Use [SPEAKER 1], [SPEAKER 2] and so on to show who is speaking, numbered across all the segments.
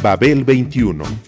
[SPEAKER 1] Babel 21
[SPEAKER 2] I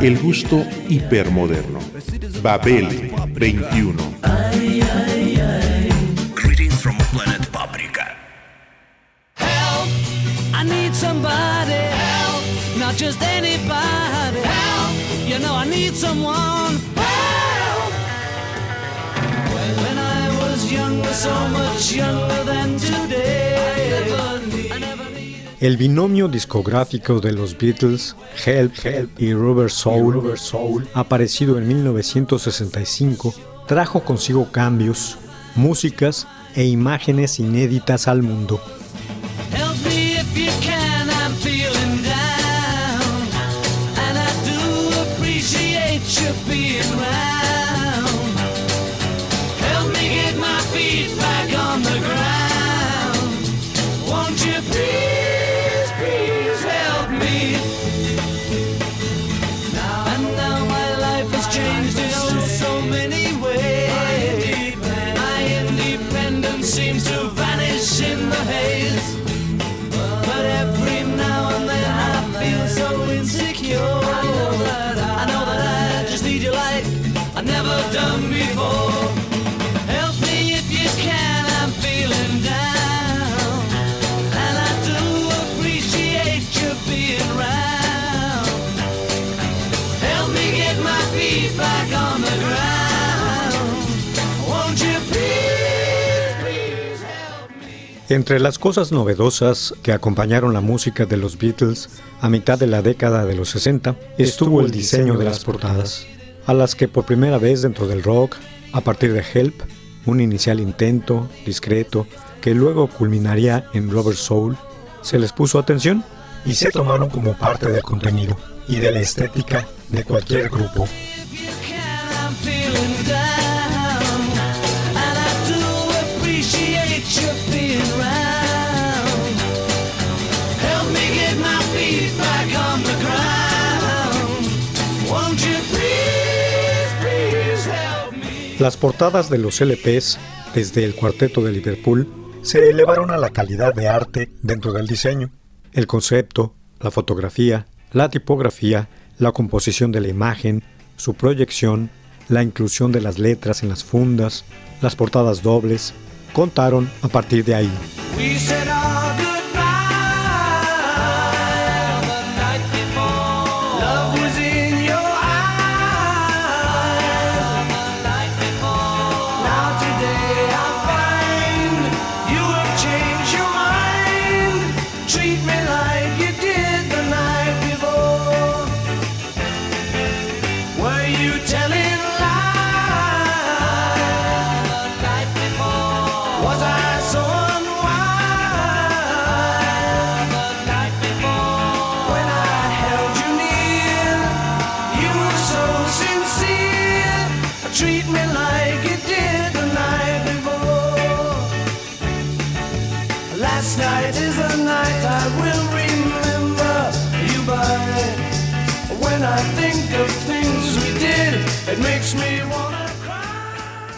[SPEAKER 1] El gusto hipermoderno. Babel 21.
[SPEAKER 2] Greetings from planet Paprika.
[SPEAKER 3] Help! I need somebody. Help! Not just anybody. Help! You know I need someone. Help! When I was younger, so much younger than today.
[SPEAKER 4] El binomio discográfico de los Beatles, Help, y Rubber Soul, aparecido en 1965, trajo consigo cambios, músicas e imágenes inéditas al mundo.
[SPEAKER 3] Help I've never done before. Help me if you can, I'm feeling down. And I do appreciate you being round. Help me get my feet back on the ground. Won't you please, please help me?
[SPEAKER 4] Entre las cosas novedosas que acompañaron la música de los Beatles a mitad de la década de los 60 estuvo el diseño de las portadas, a las que por primera vez dentro del rock, a partir de Help, un inicial intento discreto que luego culminaría en Rubber Soul, se les puso atención y se tomaron como parte del contenido y de la estética de cualquier grupo. Las portadas de los LPs, desde el cuarteto de Liverpool, se elevaron a la calidad de arte dentro del diseño. El concepto, la fotografía, la tipografía, la composición de la imagen, su proyección, la inclusión de las letras en las fundas, las portadas dobles, contaron a partir de ahí.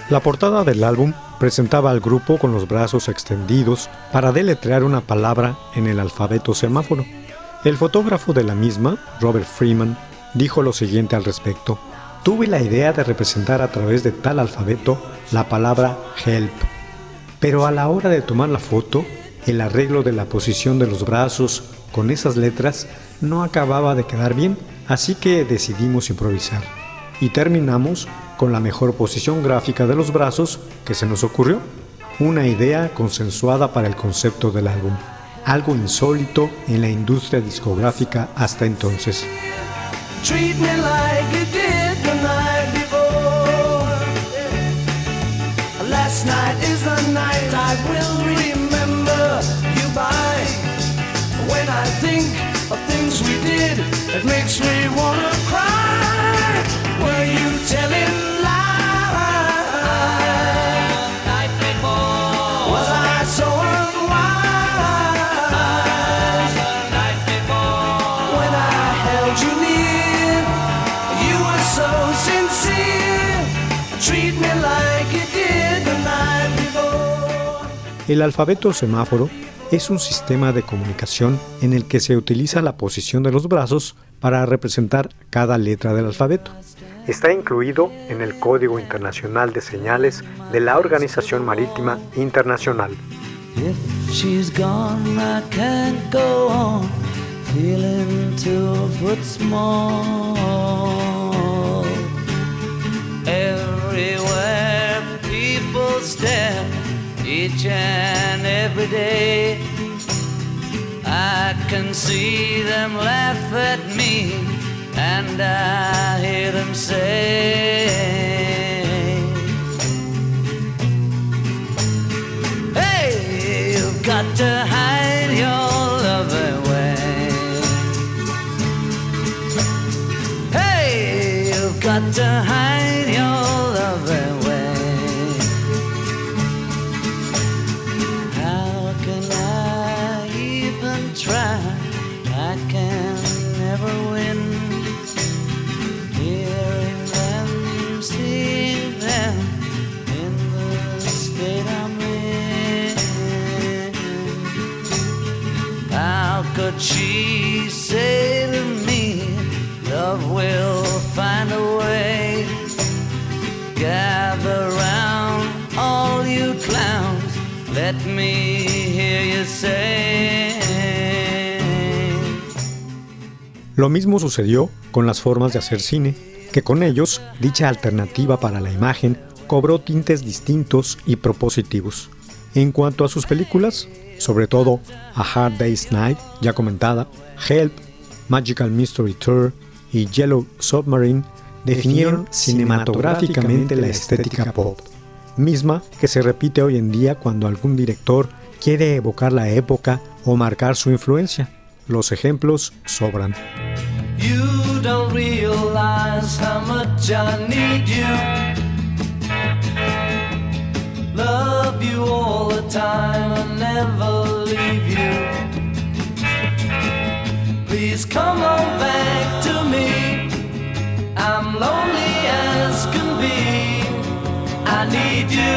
[SPEAKER 4] La portada del álbum presentaba al grupo con los brazos extendidos para deletrear una palabra en el alfabeto semáforo. El fotógrafo de la misma, Robert Freeman, dijo lo siguiente al respecto. Tuve la idea de representar a través de tal alfabeto la palabra help, pero a la hora de tomar la foto, el arreglo de la posición de los brazos con esas letras no acababa de quedar bien, así que decidimos improvisar. Y terminamos con la mejor posición gráfica de los brazos que se nos ocurrió, una idea consensuada para el concepto del álbum, algo insólito en la industria discográfica hasta entonces.
[SPEAKER 3] Last night is the night I will makes me wanna cry.
[SPEAKER 4] Were you telling El alfabeto semáforo es un sistema de comunicación en el que se utiliza la posición de los brazos para representar cada letra del alfabeto. Está incluido en el Código Internacional de Señales de la Organización Marítima Internacional.
[SPEAKER 3] Each and every day. I can see them laugh at me, and I hear them say, Hey, you've got to hide your love away. Hey, you've got to hide
[SPEAKER 4] Lo mismo sucedió con las formas de hacer cine, que con ellos dicha alternativa para la imagen cobró tintes distintos y propositivos. En cuanto a sus películas, sobre todo A Hard Day's Night, ya comentada, Help, Magical Mystery Tour y Yellow Submarine definieron cinematográficamente la estética pop, misma que se repite hoy en día cuando algún director quiere evocar la época o marcar su influencia. Los ejemplos sobran.
[SPEAKER 3] Love you all the time and never leave you. Please come on back to me. I'm lonely as can be. I need you.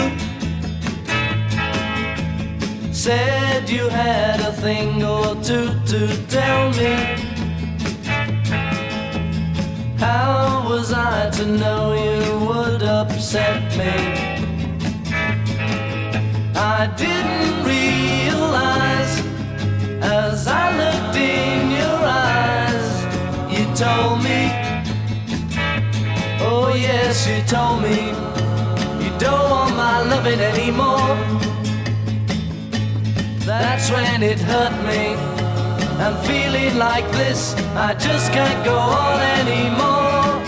[SPEAKER 3] Said you had a thing or two to tell me. How was I to know you would upset me? I didn't realize as I looked in your eyes. You told me, oh yes, you told me, you don't want my loving anymore. That's when it hurt me. I'm feeling like this, I just can't go on anymore.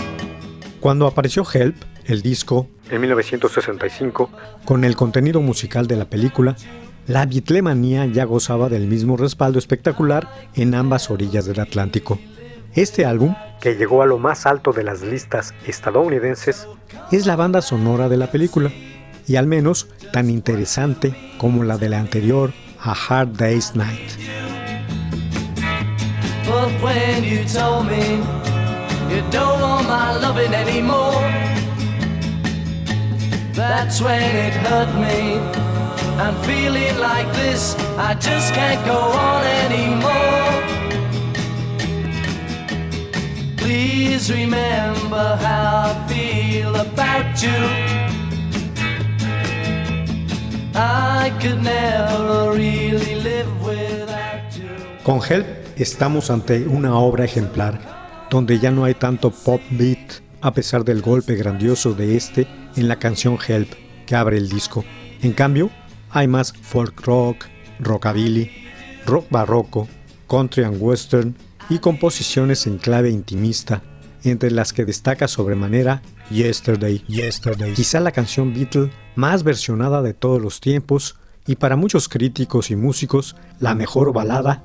[SPEAKER 4] Cuando apareció Help, el disco, en 1965, con el contenido musical de la película, la Beatlemanía ya gozaba del mismo respaldo espectacular en ambas orillas del Atlántico. Este álbum, que llegó a lo más alto de las listas estadounidenses, es la banda sonora de la película, y al menos tan interesante como la de la anterior, A Hard Day's Night. That's when
[SPEAKER 5] you tell me you don't want my loving anymore that when
[SPEAKER 4] it hurt me. I'm feeling like this, I just can't go on anymore. Please remember how I feel about you. I could never really live without you. Con Help estamos ante una obra ejemplar, donde ya no hay tanto pop beat a pesar del golpe grandioso de este en la canción Help que abre el disco. En cambio, hay más folk rock, rockabilly, rock barroco, country and western y composiciones en clave intimista, entre las que destaca sobremanera Yesterday, Yesterday, quizá la canción Beatle más versionada de todos los tiempos y para muchos críticos y músicos la mejor balada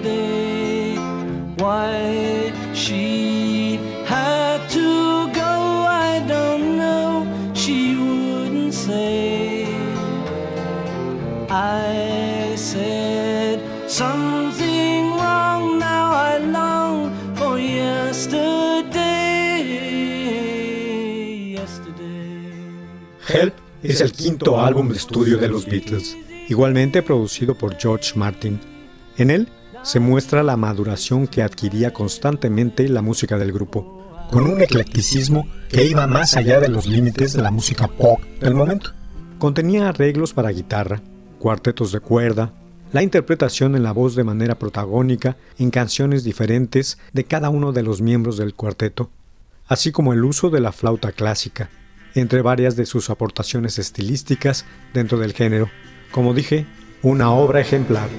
[SPEAKER 4] Help es el quinto álbum de estudio de los Beatles, igualmente producido por George Martin. En él se muestra la maduración que adquiría constantemente la música del grupo, con un eclecticismo que iba más allá de los límites de la música pop del momento. Contenía arreglos para guitarra, cuartetos de cuerda, la interpretación en la voz de manera protagónica en canciones diferentes de cada uno de los miembros del cuarteto, así como el uso de la flauta clásica, entre varias de sus aportaciones estilísticas dentro del género. Como dije, una obra ejemplar.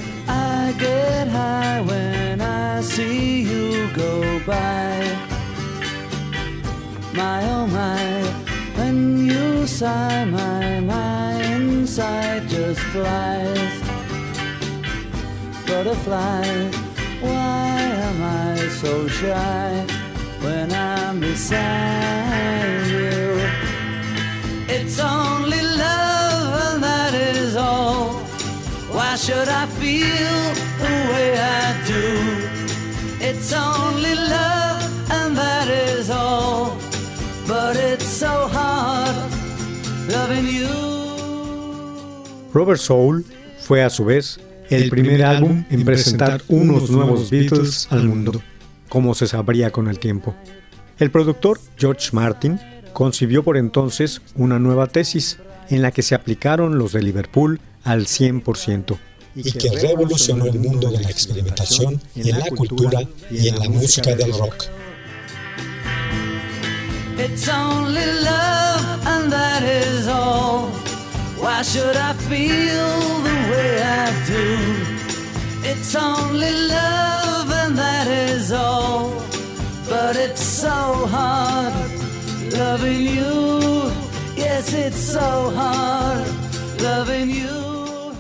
[SPEAKER 3] Why am I so shy when I'm beside? It's only love, and that is all. Why should I feel the way I do? It's only love, and that is all. But it's so hard loving you.
[SPEAKER 4] Robert Soul fue a su vez el primer álbum en presentar unos nuevos Beatles al mundo, como se sabría con el tiempo. El productor George Martin concibió por entonces una nueva tesis en la que se aplicaron los de Liverpool al 100% y que revolucionó el mundo de la experimentación en la cultura y en la música del rock.
[SPEAKER 3] It's only love, and that is all. Why should I feel the way I do? It's only love, and that is all. But it's so hard loving you. Yes, it's so hard loving you.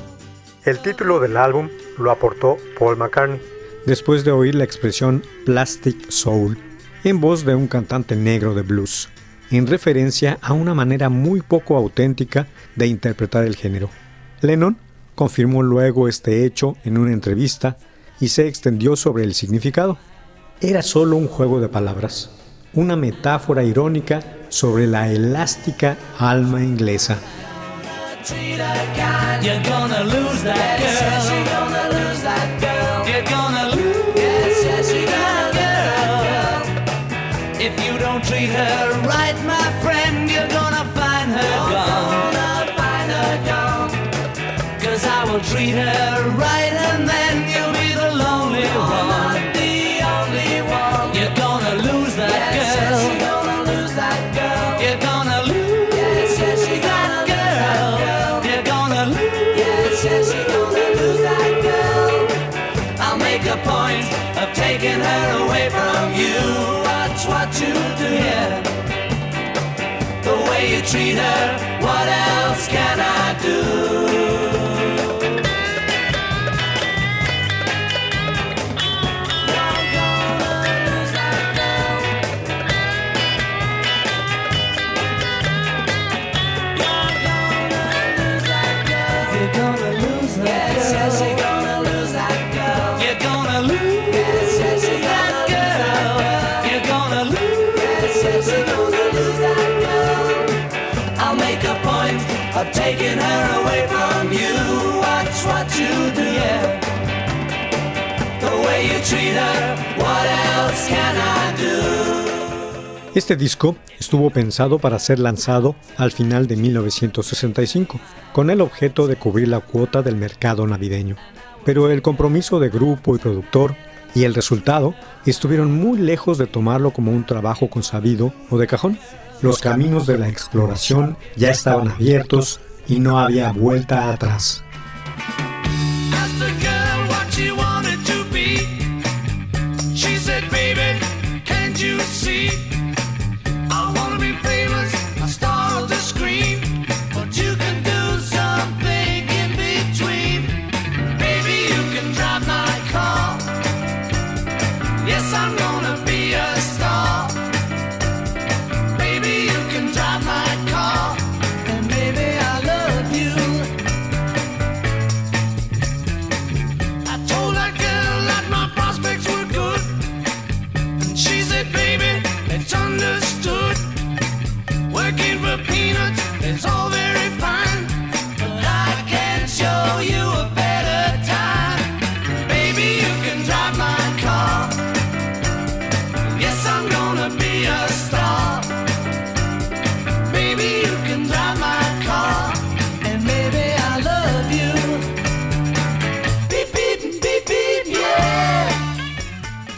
[SPEAKER 4] El título del álbum lo aportó Paul McCartney, después de oír la expresión Plastic Soul en voz de un cantante negro de blues, en referencia a una manera muy poco auténtica de interpretar el género. Lennon confirmó luego este hecho en una entrevista y se extendió sobre el significado. Era solo un juego de palabras, una metáfora irónica sobre la elástica alma inglesa.
[SPEAKER 3] You're gonna lose way you treat her, what else can I taking her away from you. Watch what you do, yeah.
[SPEAKER 4] Este disco estuvo pensado para ser lanzado al final de 1965, con el objeto de cubrir la cuota del mercado navideño. Pero el compromiso de grupo y productor y el resultado estuvieron muy lejos de tomarlo como un trabajo consabido o de cajón. Los caminos de la exploración ya estaban abiertos y no había vuelta atrás.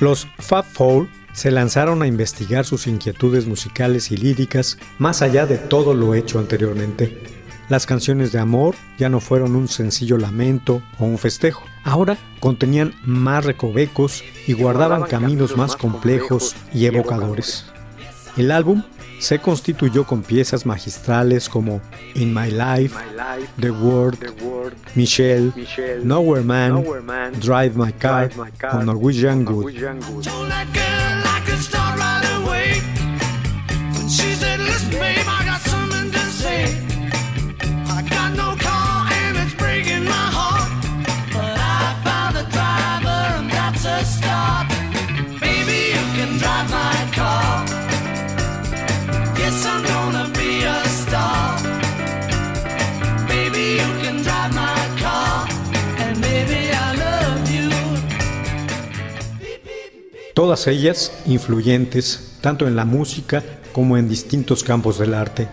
[SPEAKER 4] Los Fab Four se lanzaron a investigar sus inquietudes musicales y líricas más allá de todo lo hecho anteriormente. Las canciones de amor ya no fueron un sencillo lamento o un festejo. Ahora contenían más recovecos y guardaban caminos más complejos y evocadores. El álbum se constituyó con piezas magistrales como In My Life, The World, Michelle, Nowhere Man, Drive My Car o Norwegian Good. Todas ellas influyentes tanto en la música como en distintos campos del arte,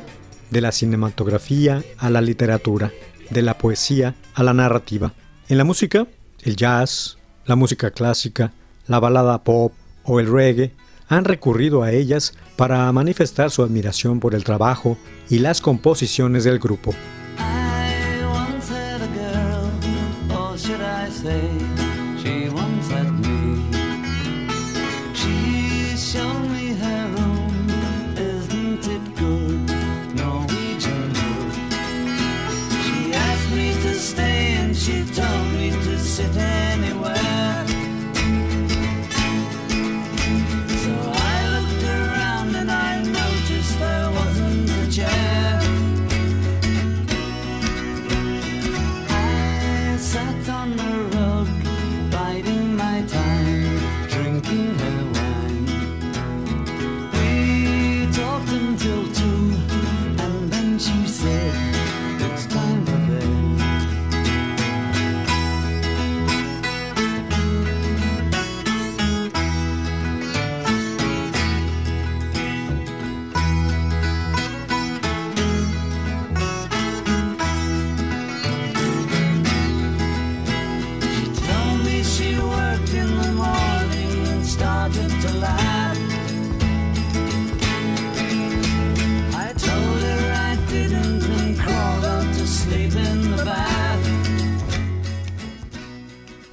[SPEAKER 4] de la cinematografía a la literatura, de la poesía a la narrativa. En la música, el jazz, la música clásica, la balada pop o el reggae han recurrido a ellas para manifestar su admiración por el trabajo y las composiciones del grupo.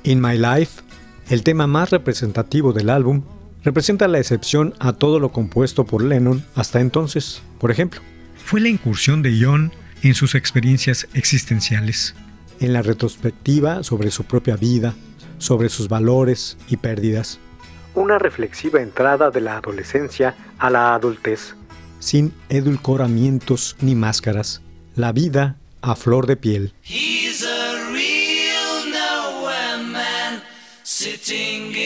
[SPEAKER 4] In My Life, el tema más representativo del álbum, representa la excepción a todo lo compuesto por Lennon hasta entonces. Por ejemplo, fue la incursión de John en sus experiencias existenciales, en la retrospectiva sobre su propia vida, sobre sus valores y pérdidas. Una reflexiva entrada de la adolescencia a la adultez, sin edulcoramientos ni máscaras, la vida a flor de piel. In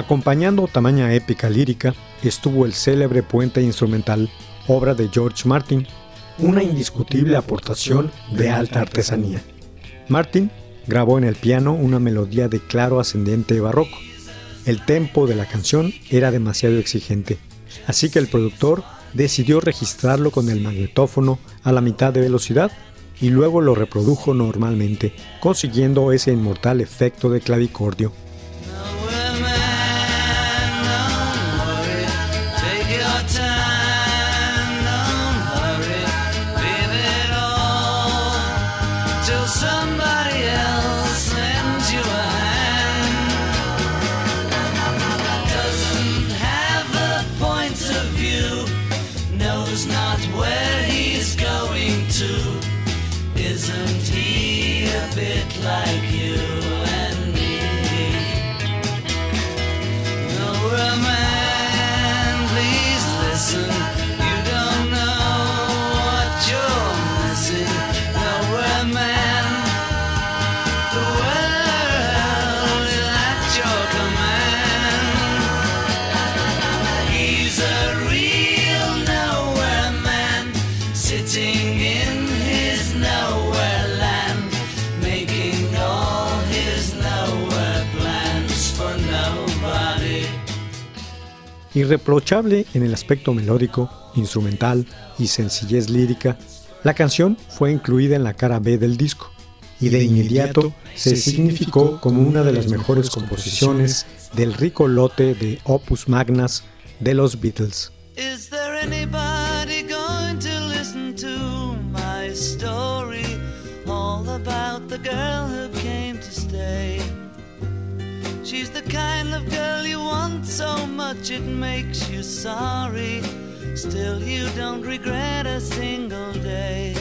[SPEAKER 4] Acompañando tamaña épica lírica estuvo el célebre puente instrumental, obra de George Martin, una indiscutible aportación de alta artesanía. Martin grabó en el piano una melodía de claro ascendente barroco. El tempo de la canción era demasiado exigente, así que el productor decidió registrarlo con el magnetófono a la mitad de velocidad y luego lo reprodujo normalmente, consiguiendo ese inmortal efecto de clavicordio.
[SPEAKER 3] Till somebody
[SPEAKER 4] Irreprochable en el aspecto melódico, instrumental y sencillez lírica, la canción fue incluida en la cara B del disco y de inmediato se significó como una de las mejores composiciones del rico lote de opus magnas de los Beatles.
[SPEAKER 3] Kind of girl you want so much it makes you sorry. Still, you don't regret a single day.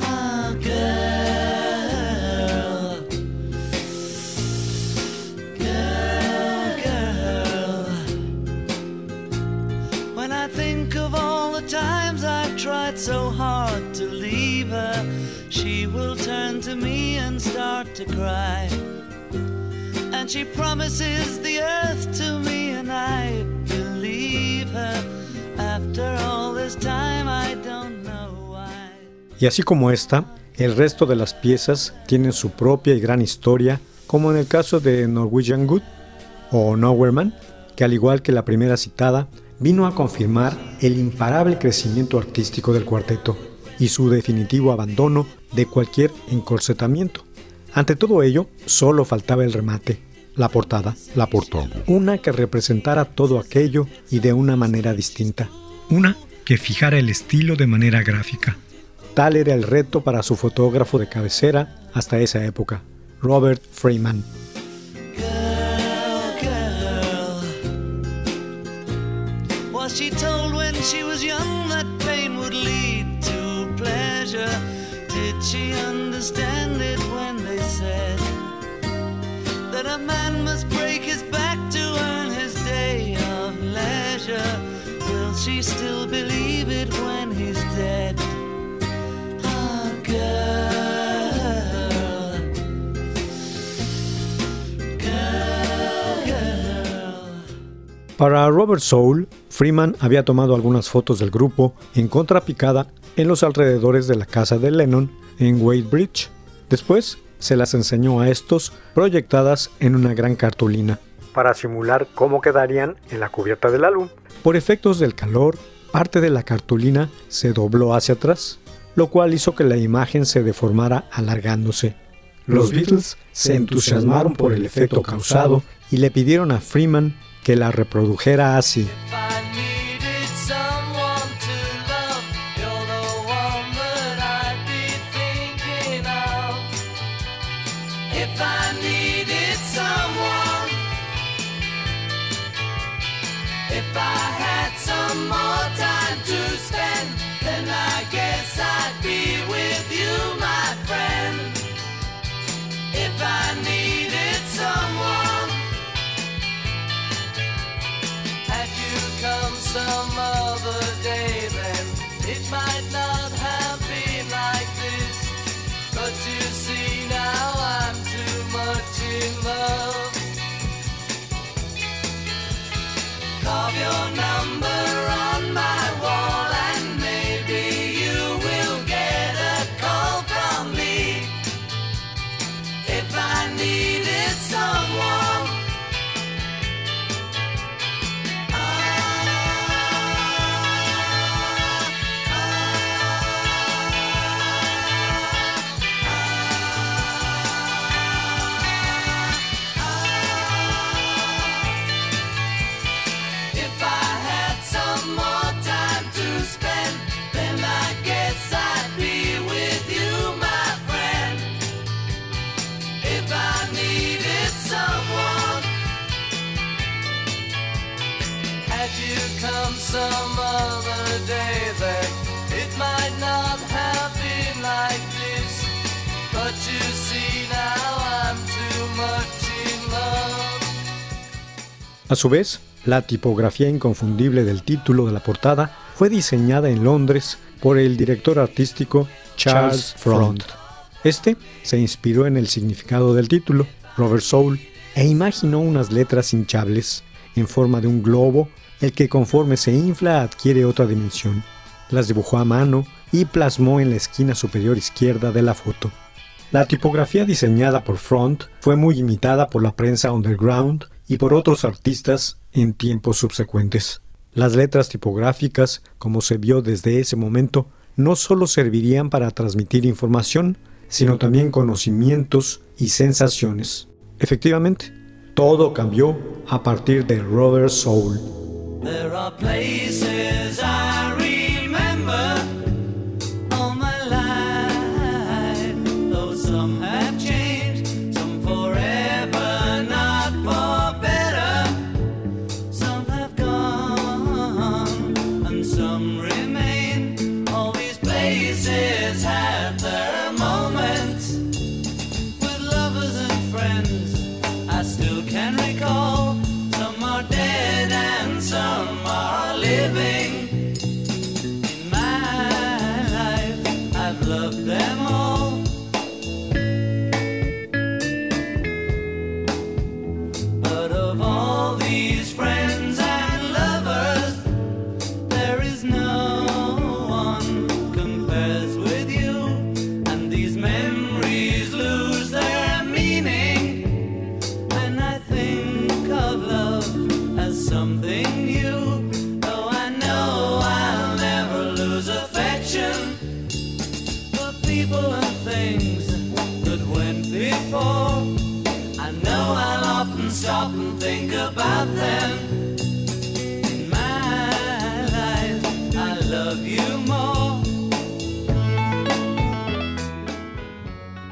[SPEAKER 3] Ah, girl. Girl, girl. When I think of all the times I've tried so hard to leave her, she will turn to me and start to cry. And she promises the earth to me, and I believe her.
[SPEAKER 4] Y así como esta, el resto de las piezas tienen su propia y gran historia, como en el caso de Norwegian Good o Nowhere Man, que al igual que la primera citada, vino a confirmar el imparable crecimiento artístico del cuarteto y su definitivo abandono de cualquier encorsetamiento. Ante todo ello, solo faltaba el remate, la portada, la portada, una que representara todo aquello y de una manera distinta, una que fijara el estilo de manera gráfica. Tal era el reto para su fotógrafo de cabecera hasta esa época, Robert Freeman.
[SPEAKER 3] Girl, girl. Was she told when she was young that pain would lead to pleasure? Did she understand it when they said that a man still believe it when he's dead? Girl. Girl, girl.
[SPEAKER 4] Para Robert Soule, Freeman había tomado algunas fotos del grupo en contrapicada en los alrededores de la casa de Lennon en Wadebridge. Después se las enseñó a estos proyectadas en una gran cartulina para simular cómo quedarían en la cubierta del álbum. Por efectos del calor, parte de la cartulina se dobló hacia atrás, lo cual hizo que la imagen se deformara alargándose. Los Beatles se entusiasmaron por el efecto causado y le pidieron a Freeman que la reprodujera así. A su vez, la tipografía inconfundible del título de la portada fue diseñada en Londres por el director artístico Charles Front. Este se inspiró en el significado del título, Robert Soul, e imaginó unas letras hinchables en forma de un globo, el que conforme se infla adquiere otra dimensión. Las dibujó a mano y plasmó en la esquina superior izquierda de la foto. La tipografía diseñada por Front fue muy imitada por la prensa underground y por otros artistas en tiempos subsecuentes. Las letras tipográficas, como se vio desde ese momento, no solo servirían para transmitir información, sino también conocimientos y sensaciones. Efectivamente, todo cambió a partir de Robert Soul.
[SPEAKER 3] make all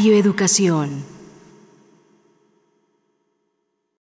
[SPEAKER 6] Radio Educación.